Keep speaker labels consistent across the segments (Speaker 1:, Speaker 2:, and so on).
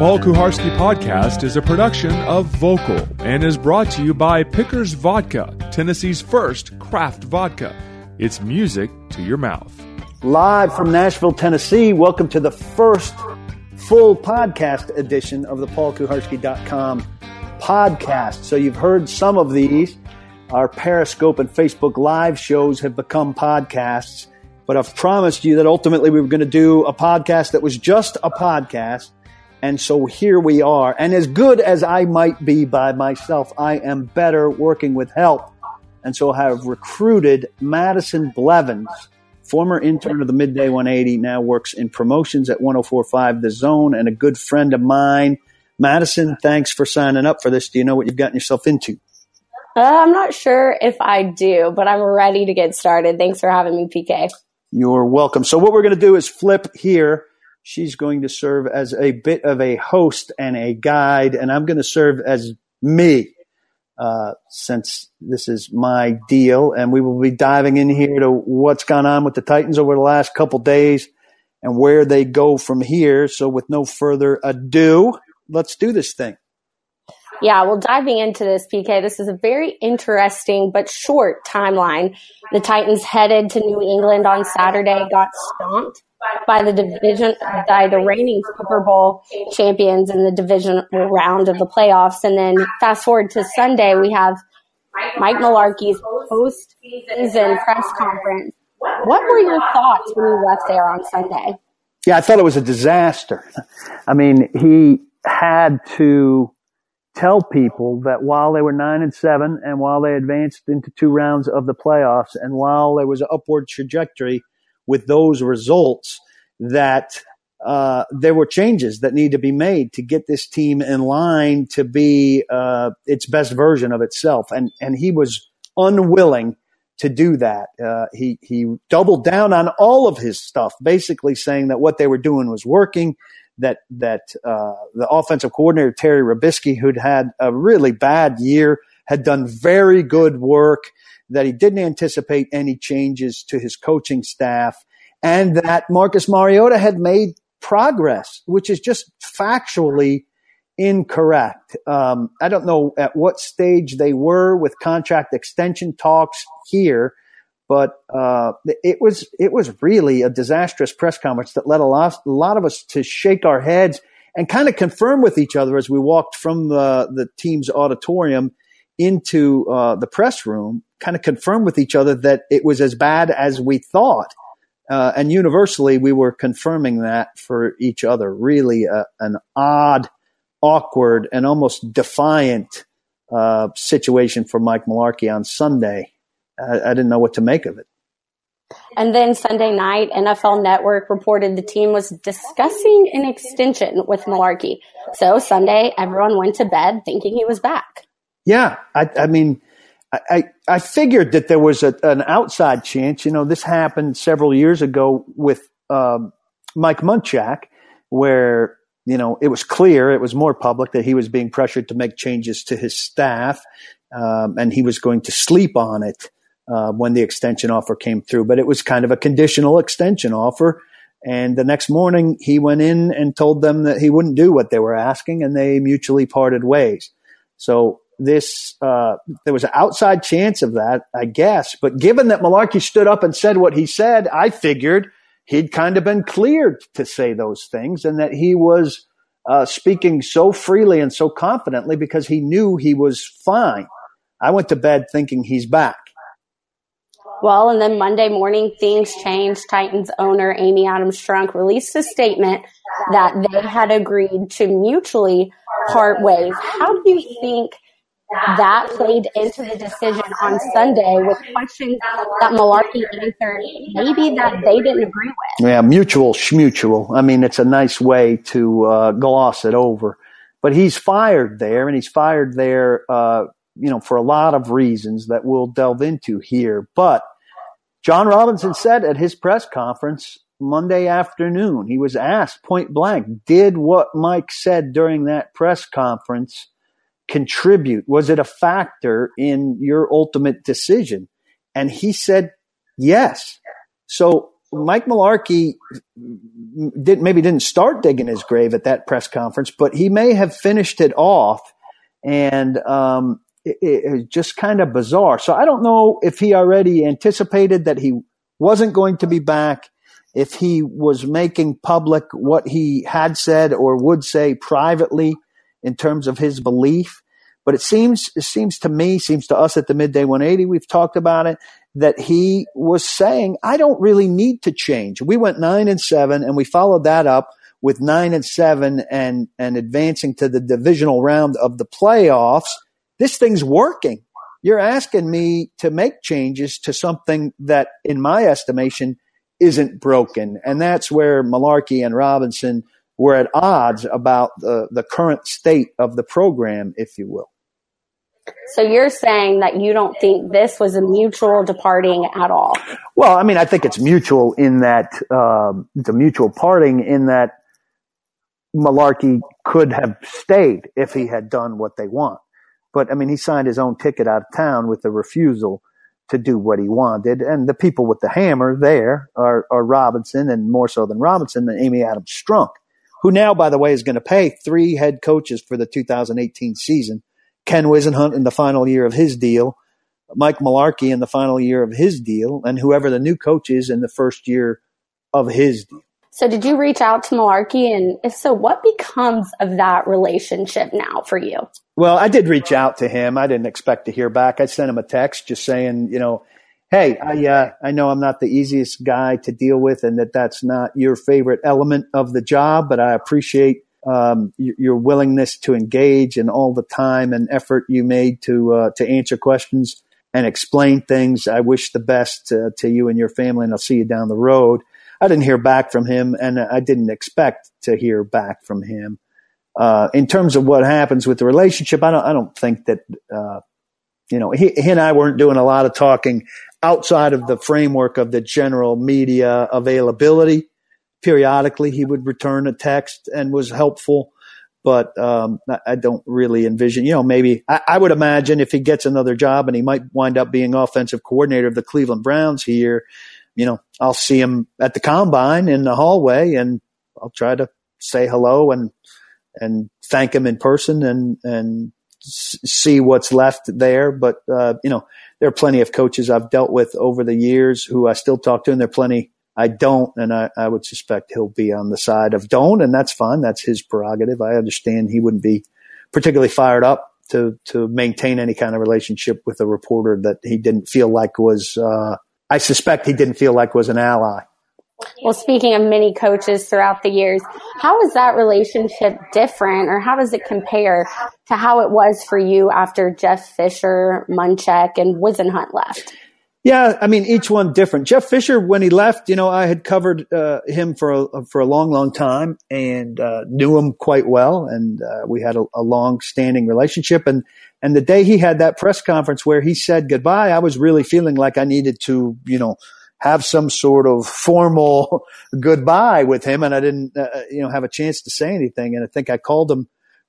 Speaker 1: Paul Kuharsky podcast is a production of Vokal and is brought to you by Pickers Vodka, Tennessee's first craft vodka. It's music to your mouth.
Speaker 2: Live from Nashville, Tennessee, welcome to the first full podcast edition of the paulkuharsky.com podcast. So you've heard some of these. Our Periscope and Facebook live shows have become podcasts, but I've promised you that ultimately we were going to do a podcast that was just a podcast. And so here we are. And as good as I might be by myself, I am better working with help. And so I have recruited Madison Blevins, former intern of the Midday 180, now works in promotions at 1045 The Zone, and a good friend of mine. Madison, thanks for signing up for this. Do you know what you've gotten yourself into?
Speaker 3: Uh, I'm not sure if I do, but I'm ready to get started. Thanks for having me, PK.
Speaker 2: You're welcome. So what we're going to do is flip here. She's going to serve as a bit of a host and a guide, and I'm going to serve as me. Uh, since this is my deal, and we will be diving in here to what's gone on with the Titans over the last couple days and where they go from here. So, with no further ado, let's do this thing.
Speaker 3: Yeah, well, diving into this, PK, this is a very interesting but short timeline. The Titans headed to New England on Saturday, got stomped by the division, by the reigning Super Bowl champions in the divisional round of the playoffs. And then fast forward to Sunday, we have Mike Mularkey's post season press conference. What were your thoughts when you left there on Sunday?
Speaker 2: Yeah, I thought it was a disaster. I mean, he had to tell people that while they were nine and seven and while they advanced into two rounds of the playoffs and while there was an upward trajectory with those results that uh, there were changes that need to be made to get this team in line to be uh, its best version of itself. And and he was unwilling to do that. Uh, he he doubled down on all of his stuff, basically saying that what they were doing was working that that uh, the offensive coordinator Terry Robiskie, who'd had a really bad year, had done very good work. That he didn't anticipate any changes to his coaching staff, and that Marcus Mariota had made progress, which is just factually incorrect. Um, I don't know at what stage they were with contract extension talks here, but uh, it was it was really a disastrous press conference that led a lot, a lot of us to shake our heads and kind of confirm with each other as we walked from the the team's auditorium into uh, the press room. Kind of confirm with each other that it was as bad as we thought, uh, and universally we were confirming that for each other. Really, uh, an odd, awkward, and almost defiant uh, situation for Mike Mularkey on Sunday. I, I didn't know what to make of it.
Speaker 3: And then Sunday night, NFL Network reported the team was discussing an extension with Mularkey. So Sunday, everyone went to bed thinking he was back.
Speaker 2: Yeah, I, I mean, I, I figured that there was a, an outside chance. You know, this happened several years ago with um, Mike Munchak, where you know it was clear, it was more public that he was being pressured to make changes to his staff, um, and he was going to sleep on it uh, when the extension offer came through. But it was kind of a conditional extension offer. And the next morning, he went in and told them that he wouldn't do what they were asking, and they mutually parted ways. So this, uh, there was an outside chance of that, I guess. But given that Mularkey stood up and said what he said, I figured he'd kind of been cleared to say those things, and that he was uh, speaking so freely and so confidently because he knew he was fine. I went to bed thinking he's back.
Speaker 3: Well, and then Monday morning, things changed. Titans owner Amy Adams Strunk released a statement that they had agreed to mutually part ways. How do you think that played into the decision on Sunday with questions that Mularkey answered, maybe that they didn't agree with?
Speaker 2: Yeah, mutual, schmutual. I mean, it's a nice way to uh, gloss it over. But he's fired there, and he's fired there uh, you know, for a lot of reasons that we'll delve into here. But Jon Robinson said at his press conference Monday afternoon, he was asked point blank, did what Mike said during that press conference contribute? Was it a factor in your ultimate decision? And he said, yes. So Mike Mularkey did, maybe didn't start digging his grave at that press conference, but he may have finished it off. And um, it, it just kind of bizarre. So I don't know if he already anticipated that he wasn't going to be back, if he was making public what he had said or would say privately in terms of his belief. But it seems, it seems to me, seems to us at the midday 180, we've talked about it, that he was saying, I don't really need to change. We went nine and seven and we followed that up with nine and seven and, and advancing to the divisional round of the playoffs. This thing's working. You're asking me to make changes to something that, in my estimation, isn't broken. And that's where Mularkey and Robinson were at odds about the, the current state of the program, if you will.
Speaker 3: So you're saying that you don't think this was a mutual departing at all?
Speaker 2: Well, I mean, I think it's mutual in that um, it's a mutual parting in that Mularkey could have stayed if he had done what they want. But I mean, he signed his own ticket out of town with a refusal to do what he wanted. And the people with the hammer there are, are Robinson and more so than Robinson, than Amy Adams Strunk, who now, by the way, is going to pay three head coaches for the 2018 season. Ken Whisenhunt in the final year of his deal, Mike Mularkey in the final year of his deal, and whoever the new coach is in the first year of his deal.
Speaker 3: So, did you reach out to Mularkey? And if so, what becomes of that relationship now for you?
Speaker 2: Well, I did reach out to him. I didn't expect to hear back. I sent him a text just saying, you know, hey, I, uh, I know I'm not the easiest guy to deal with and that that's not your favorite element of the job, but I appreciate um, your willingness to engage and all the time and effort you made to uh, to answer questions and explain things. I wish the best uh, to you and your family, and I'll see you down the road. I didn't hear back from him, and I didn't expect to hear back from him. Uh, in terms of what happens with the relationship, I don't, I don't think that, uh, you know, he, he, and I weren't doing a lot of talking outside of the framework of the general media availability. Periodically, he would return a text and was helpful, but um, I don't really envision, you know, maybe I, I would imagine if he gets another job and he might wind up being offensive coordinator of the Cleveland Browns here, you know, I'll see him at the combine in the hallway and I'll try to say hello and, and thank him in person and, and see what's left there. But, uh, you know, there are plenty of coaches I've dealt with over the years who I still talk to and there are plenty I don't. And I, I would suspect he'll be on the side of don't. And that's fine. That's his prerogative. I understand he wouldn't be particularly fired up to, to maintain any kind of relationship with a reporter that he didn't feel like was, uh, I suspect he didn't feel like was an ally.
Speaker 3: Well, speaking of many coaches throughout the years, how is that relationship different or how does it compare to how it was for you after Jeff Fisher, Munchak, and Whisenhunt left?
Speaker 2: Yeah, I mean, each one different. Jeff Fisher, when he left, you know, I had covered uh, him for a, for a long, long time and uh, knew him quite well, and uh, we had a, a long standing relationship. And and the day he had that press conference where he said goodbye, I was really feeling like I needed to, you know, have some sort of formal goodbye with him. And I didn't, uh, uh, you know, have a chance to say anything. And I think I called him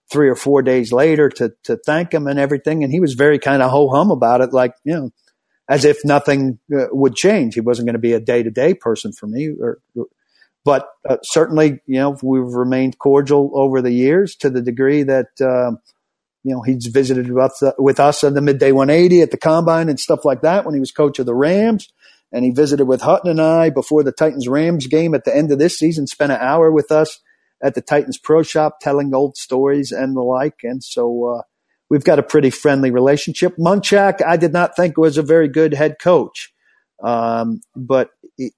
Speaker 2: three or four days later to, to thank him and everything. And he was very kind of ho hum about it, like, you know, as if nothing uh, would change. He wasn't going to be a day to day person for me or, but uh, certainly, you know, we've remained cordial over the years to the degree that, uh, you know, he's visited with us, with us on the midday 180 at the combine and stuff like that when he was coach of the Rams. And he visited with Hutton and I before the Titans Rams game at the end of this season, spent an hour with us at the Titans Pro Shop telling old stories and the like. And so, uh, we've got a pretty friendly relationship. Munchak, I did not think was a very good head coach. Um, but he,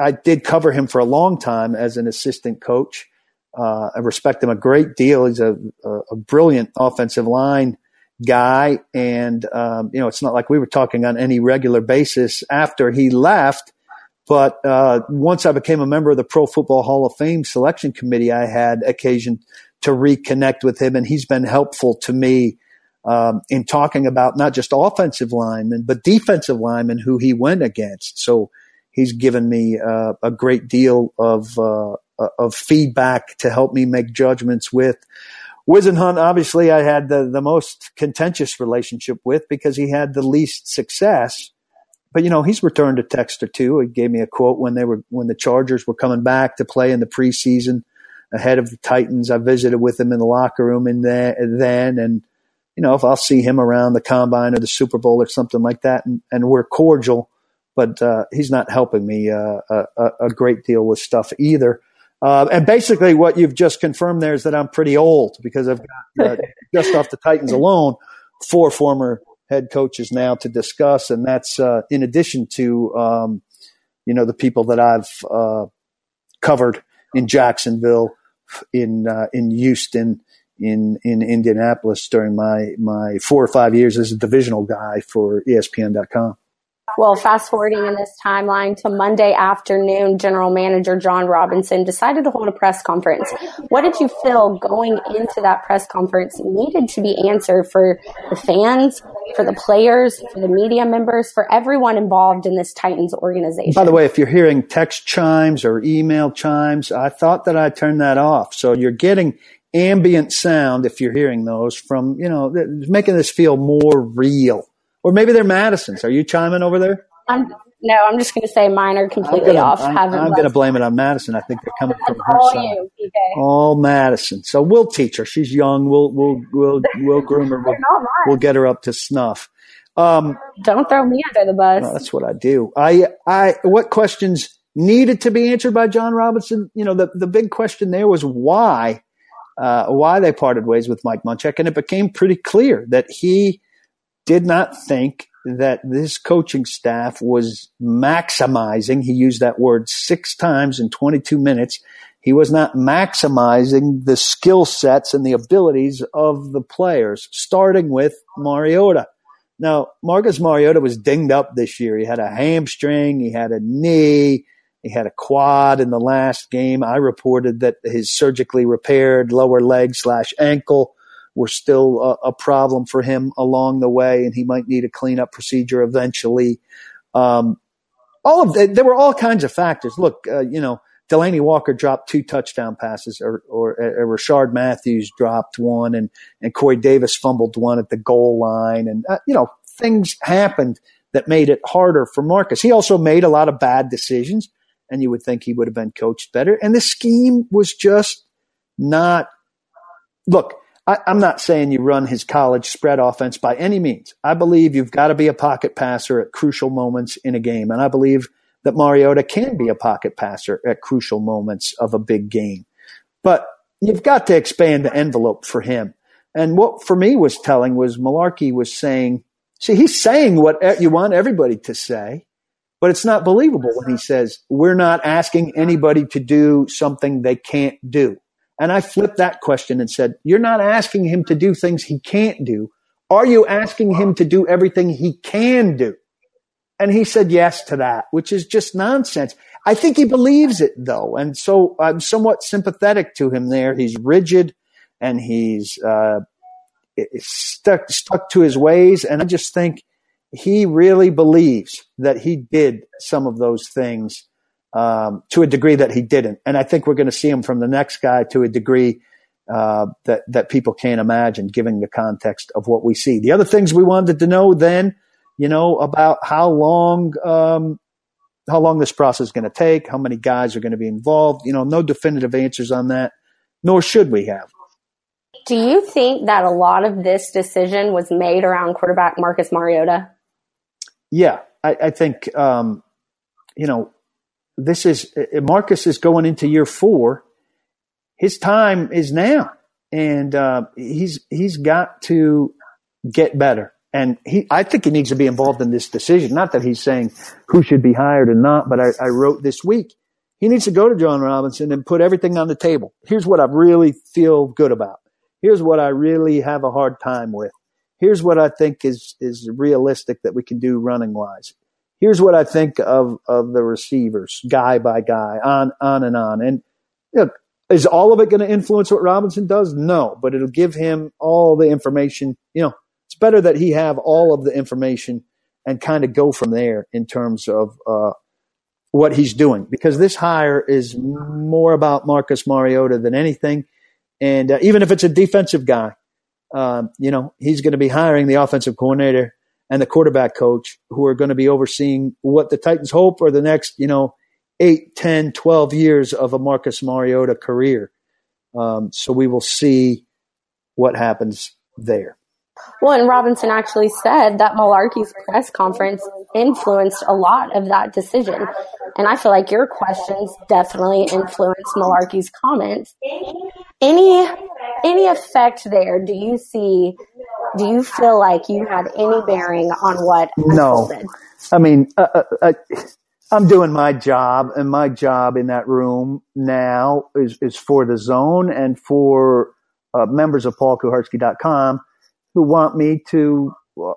Speaker 2: I did cover him for a long time as an assistant coach. Uh, I respect him a great deal. He's a, a, a brilliant offensive line guy. And, um, you know, it's not like we were talking on any regular basis after he left. But uh, once I became a member of the Pro Football Hall of Fame selection committee, I had occasion to reconnect with him, and he's been helpful to me um, in talking about not just offensive linemen, but defensive linemen who he went against. So he's given me uh, a great deal of uh, uh, of feedback to help me make judgments with. Whisenhunt, obviously, I had the, the most contentious relationship with because he had the least success but you know, he's returned a text or two. He gave me a quote when they were when the Chargers were coming back to play in the preseason ahead of the Titans. I visited with him in the locker room in the, then, and you know, if I'll see him around the combine or the Super Bowl or something like that, and, and we're cordial, but uh, he's not helping me uh, a, a, great deal with stuff either. Uh, and basically, what you've just confirmed there is that I'm pretty old because I've got uh, just off the Titans alone four former head coaches now to discuss, and that's uh, in addition to um, you know the people that I've uh, covered in Jacksonville, in uh, in Houston, in in Indianapolis during my my four or five years as a divisional guy for ESPN.com.
Speaker 3: Well, fast forwarding in this timeline to Monday afternoon, General Manager Jon Robinson decided to hold a press conference. What did you feel going into that press conference needed to be answered for the fans, for the players, for the media members, for everyone involved in this Titans organization?
Speaker 2: By the way, if you're hearing text chimes or email chimes, I thought that I turned that off. So you're getting ambient sound if you're hearing those from, you know, making this feel more real. Or maybe they're Madison's. Are you chiming over there?
Speaker 3: I'm, no, I'm just going to say mine are completely
Speaker 2: gonna,
Speaker 3: off.
Speaker 2: I'm, I'm going to blame it on Madison. I think they're coming from her
Speaker 3: all
Speaker 2: side.
Speaker 3: You, PK.
Speaker 2: All Madison. So we'll teach her. She's young. We'll we'll we'll we'll groom her. We'll, we'll get her up to snuff. Um,
Speaker 3: Don't throw me under the bus.
Speaker 2: No, that's what I do. I I what questions needed to be answered by Jon Robinson? You know, the the big question there was why uh, why they parted ways with Mike Munchak, and it became pretty clear that he did not think that this coaching staff was maximizing. He used that word six times in 22 minutes. He was not maximizing the skill sets and the abilities of the players, starting with Mariota. Now, Marcus Mariota was dinged up this year. He had a hamstring, he had a knee, he had a quad in the last game. I reported that his surgically repaired lower leg slash ankle were still a, a, problem for him along the way, and he might need a cleanup procedure eventually. Um, all of the, there were all kinds of factors. Look, uh, you know, Delanie Walker dropped two touchdown passes, or, or, or Rishard Matthews dropped one, and and Corey Davis fumbled one at the goal line, and uh, you know things happened that made it harder for Marcus. He also made a lot of bad decisions, and you would think he would have been coached better. And the scheme was just not. Look, I, am not saying you run his college spread offense by any means. I believe you've got to be a pocket passer at crucial moments in a game. And I believe that Mariota can be a pocket passer at crucial moments of a big game. But you've got to expand the envelope for him. And what for me was telling was Mularkey was saying, see, he's saying what you want everybody to say, but it's not believable when he says, we're not asking anybody to do something they can't do. And I flipped that question and said, You're not asking him to do things he can't do. Are you asking him to do everything he can do? And he said yes to that, which is just nonsense. I think he believes it though. And so I'm somewhat sympathetic to him there. He's rigid and he's, uh, stuck, stuck to his ways. And I just think he really believes that he did some of those things um, to a degree that he didn't. And I think we're going to see him from the next guy to a degree uh, that that people can't imagine, given the context of what we see. The other things we wanted to know then, you know, about how long um, how long this process is going to take, how many guys are going to be involved. You know, no definitive answers on that, nor should we have.
Speaker 3: Do you think that a lot of this decision was made around quarterback Marcus Mariota?
Speaker 2: Yeah, I, I think um, you know this is uh, Marcus is going into year four. His time is now, and uh, he's he's got to get better. And he, I think he needs to be involved in this decision. Not that he's saying who should be hired and not, but I, I wrote this week he needs to go to Jon Robinson and put everything on the table. Here's what I really feel good about. Here's what I really have a hard time with. Here's what I think is is realistic that we can do running wise here's what I think of of the receivers, guy by guy, on on and on. And look, is all of it going to influence what Robinson does? No, but it'll give him all the information. You know, it's better that he have all of the information and kind of go from there in terms of uh, what he's doing because this hire is more about Marcus Mariota than anything. And uh, even if it's a defensive guy, um, you know, he's going to be hiring the offensive coordinator and the quarterback coach who are going to be overseeing what the Titans hope for the next, you know, 8, 10, 12 years of a Marcus Mariota career. Um, so we will see what happens there.
Speaker 3: Well, and Robinson actually said that Mularkey's press conference influenced a lot of that decision. And I feel like your questions definitely influenced Mularkey's comments. Any any effect there do you see do you feel like you had any bearing on what
Speaker 2: no
Speaker 3: unfolded?
Speaker 2: i mean uh, uh, uh, i'm doing my job and my job in that room now is, is for the zone and for uh, members of paulkuharsky.com who want me to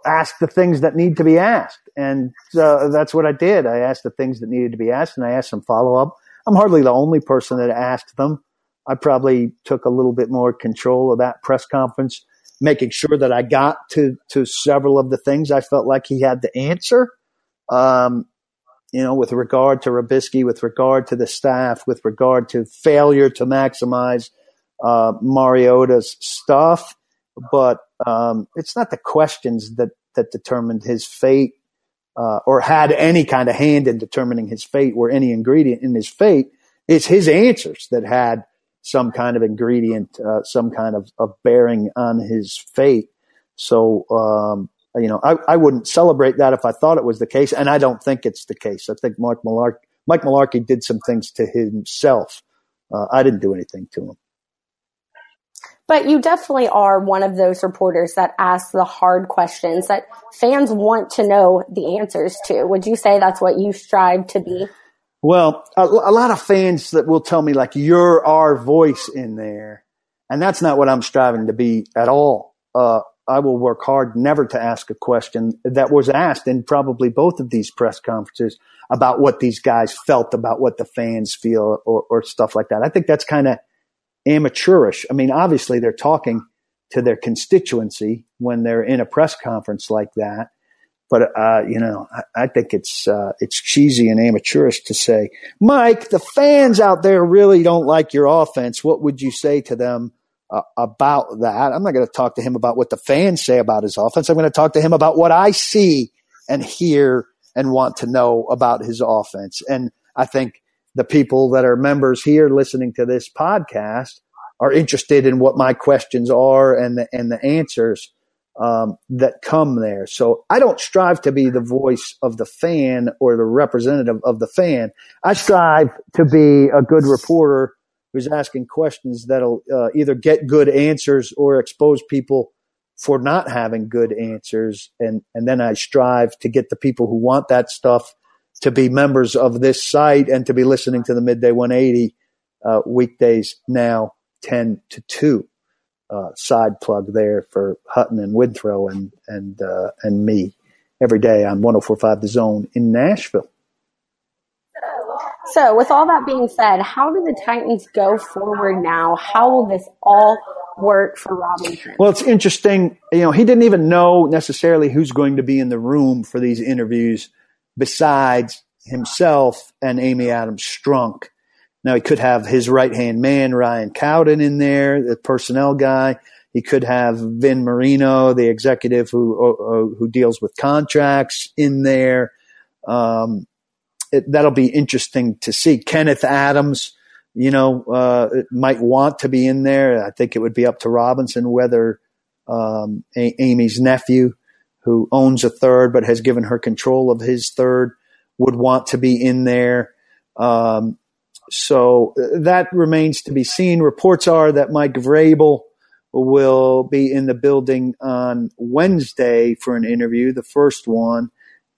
Speaker 2: ask the things that need to be asked. And uh, that's what I did. I asked the things that needed to be asked and I asked some follow up. I'm hardly the only person that asked them. I probably took a little bit more control of that press conference, making sure that I got to, to several of the things I felt like he had to answer. Um, you know, with regard to Robiskie, with regard to the staff, with regard to failure to maximize uh, Mariota's stuff. But um, it's not the questions that that determined his fate uh, or had any kind of hand in determining his fate or any ingredient in his fate. It's his answers that had some kind of ingredient, uh, some kind of, of, bearing on his fate. So, um, you know, I, I, wouldn't celebrate that if I thought it was the case, and I don't think it's the case. I think Mark Mike Mularkey did some things to himself. Uh, I didn't do anything to him.
Speaker 3: But you definitely are one of those reporters that ask the hard questions that fans want to know the answers to. Would you say that's what you strive to be?
Speaker 2: Well, a, a lot of fans that will tell me like you're our voice in there, and that's not what I'm striving to be at all. Uh, I will work hard never to ask a question that was asked in probably both of these press conferences about what these guys felt about what the fans feel or, or stuff like that. I think that's kind of amateurish. I mean, obviously they're talking to their constituency when they're in a press conference like that. But uh, you know, I, I think it's uh, it's cheesy and amateurish to say, Mike, the fans out there really don't like your offense. What would you say to them uh, about that? I'm not going to talk to him about what the fans say about his offense. I'm going to talk to him about what I see and hear and want to know about his offense. And I think the people that are members here listening to this podcast are interested in what my questions are and the, and the answers um, that come there. So I don't strive to be the voice of the fan or the representative of the fan. I strive to be a good reporter who's asking questions that'll uh, either get good answers or expose people for not having good answers. And, and then I strive to get the people who want that stuff to be members of this site and to be listening to the midday 180 uh, weekdays now 10 to 2 uh, side plug there for Hutton and Withrow and and uh, and me every day on 1045 the zone in Nashville.
Speaker 3: So, with all that being said, how do the Titans go forward now? How will this all work for Robinson?
Speaker 2: Well, it's interesting. You know, he didn't even know necessarily who's going to be in the room for these interviews besides himself and Amy Adams Strunk. Now he could have his right hand man, Ryan Cowden in there, the personnel guy. He could have Vin Marino, the executive who, uh, uh, who deals with contracts in there. Um, it, that'll be interesting to see. Kenneth Adams, you know, uh, might want to be in there. I think it would be up to Robinson whether um, a- Amy's nephew who owns a third but has given her control of his third would want to be in there. Um, so that remains to be seen. Reports are that Mike Vrabel will be in the building on Wednesday for an interview, the first one.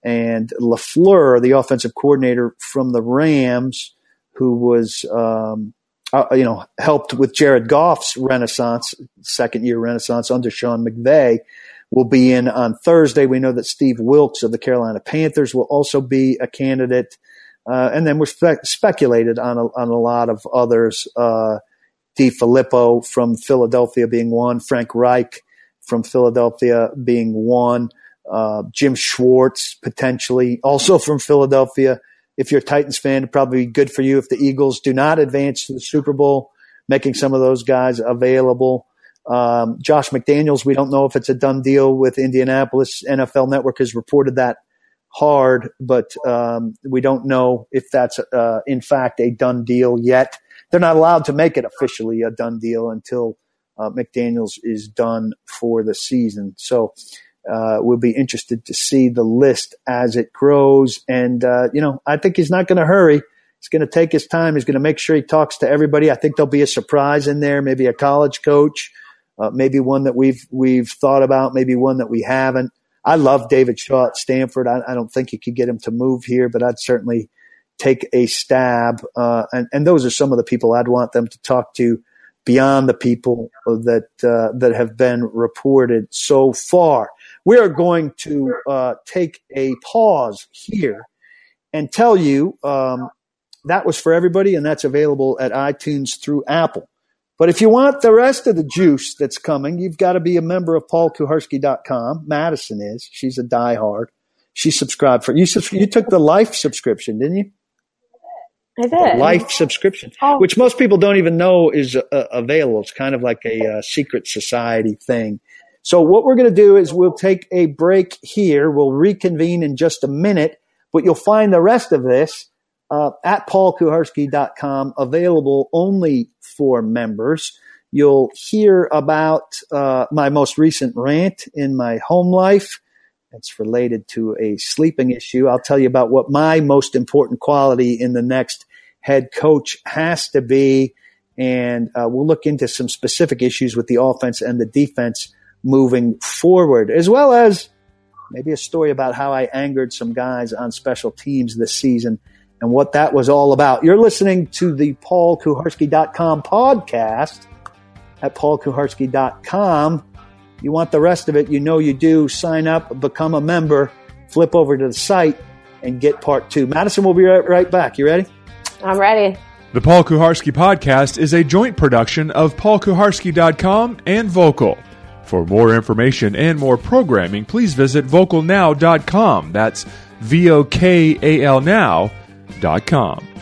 Speaker 2: And LaFleur, the offensive coordinator from the Rams, who was, um, uh, you know, helped with Jared Goff's renaissance, second year renaissance under Sean McVay, will be in on Thursday. We know that Steve Wilks of the Carolina Panthers will also be a candidate. Uh, and then we're spe- speculated on a, on a lot of others. Uh, Filippo from Philadelphia being one, Frank Reich from Philadelphia being one, uh, Jim Schwartz potentially also from Philadelphia. If you're a Titans fan, it'd probably be good for you if the Eagles do not advance to the Super Bowl, making some of those guys available. Um, Josh McDaniels, we don't know if it's a done deal with Indianapolis. NFL Network has reported that hard, but um, we don't know if that's uh, in fact a done deal yet. They're not allowed to make it officially a done deal until uh, McDaniels is done for the season. So uh, we'll be interested to see the list as it grows. And uh, you know, I think he's not going to hurry. He's going to take his time. He's going to make sure he talks to everybody. I think there'll be a surprise in there, maybe a college coach, uh, maybe one that we've we've thought about, maybe one that we haven't. I love David Shaw at Stanford. I, I, don't think you could get him to move here, but I'd certainly take a stab. Uh, and, and those are some of the people I'd want them to talk to beyond the people that uh, that have been reported so far. We are going to uh, take a pause here and tell you um, that was for everybody, and that's available at iTunes through Apple. But if you want the rest of the juice that's coming, you've got to be a member of paulkuharsky.com. Madison is. She's a diehard. She subscribed for you. You took the life subscription, didn't you?
Speaker 3: I did.
Speaker 2: life subscription, oh. which most people don't even know is uh, available. It's kind of like a uh, secret society thing. So what we're going to do is we'll take a break here. We'll reconvene in just a minute, but you'll find the rest of this uh, at paulkuharsky.com, available only for members. You'll hear about uh, my most recent rant in my home life. It's related to a sleeping issue. I'll tell you about what my most important quality in the next head coach has to be. And uh, we'll look into some specific issues with the offense and the defense moving forward, as well as maybe a story about how I angered some guys on special teams this season and what that was all about. You're listening to the paulkuharsky.com podcast at paulkuharsky.com. You want the rest of it, you know you do. Sign up, become a member, flip over to the site, and get part two. Madison will be right, right back. You ready?
Speaker 3: I'm ready.
Speaker 1: The Paul Kuharsky podcast is a joint production of paulkuharsky.com and Vokal. For more information and more programming, please visit vokalnow.com. That's V O K A L now.com. Dot com.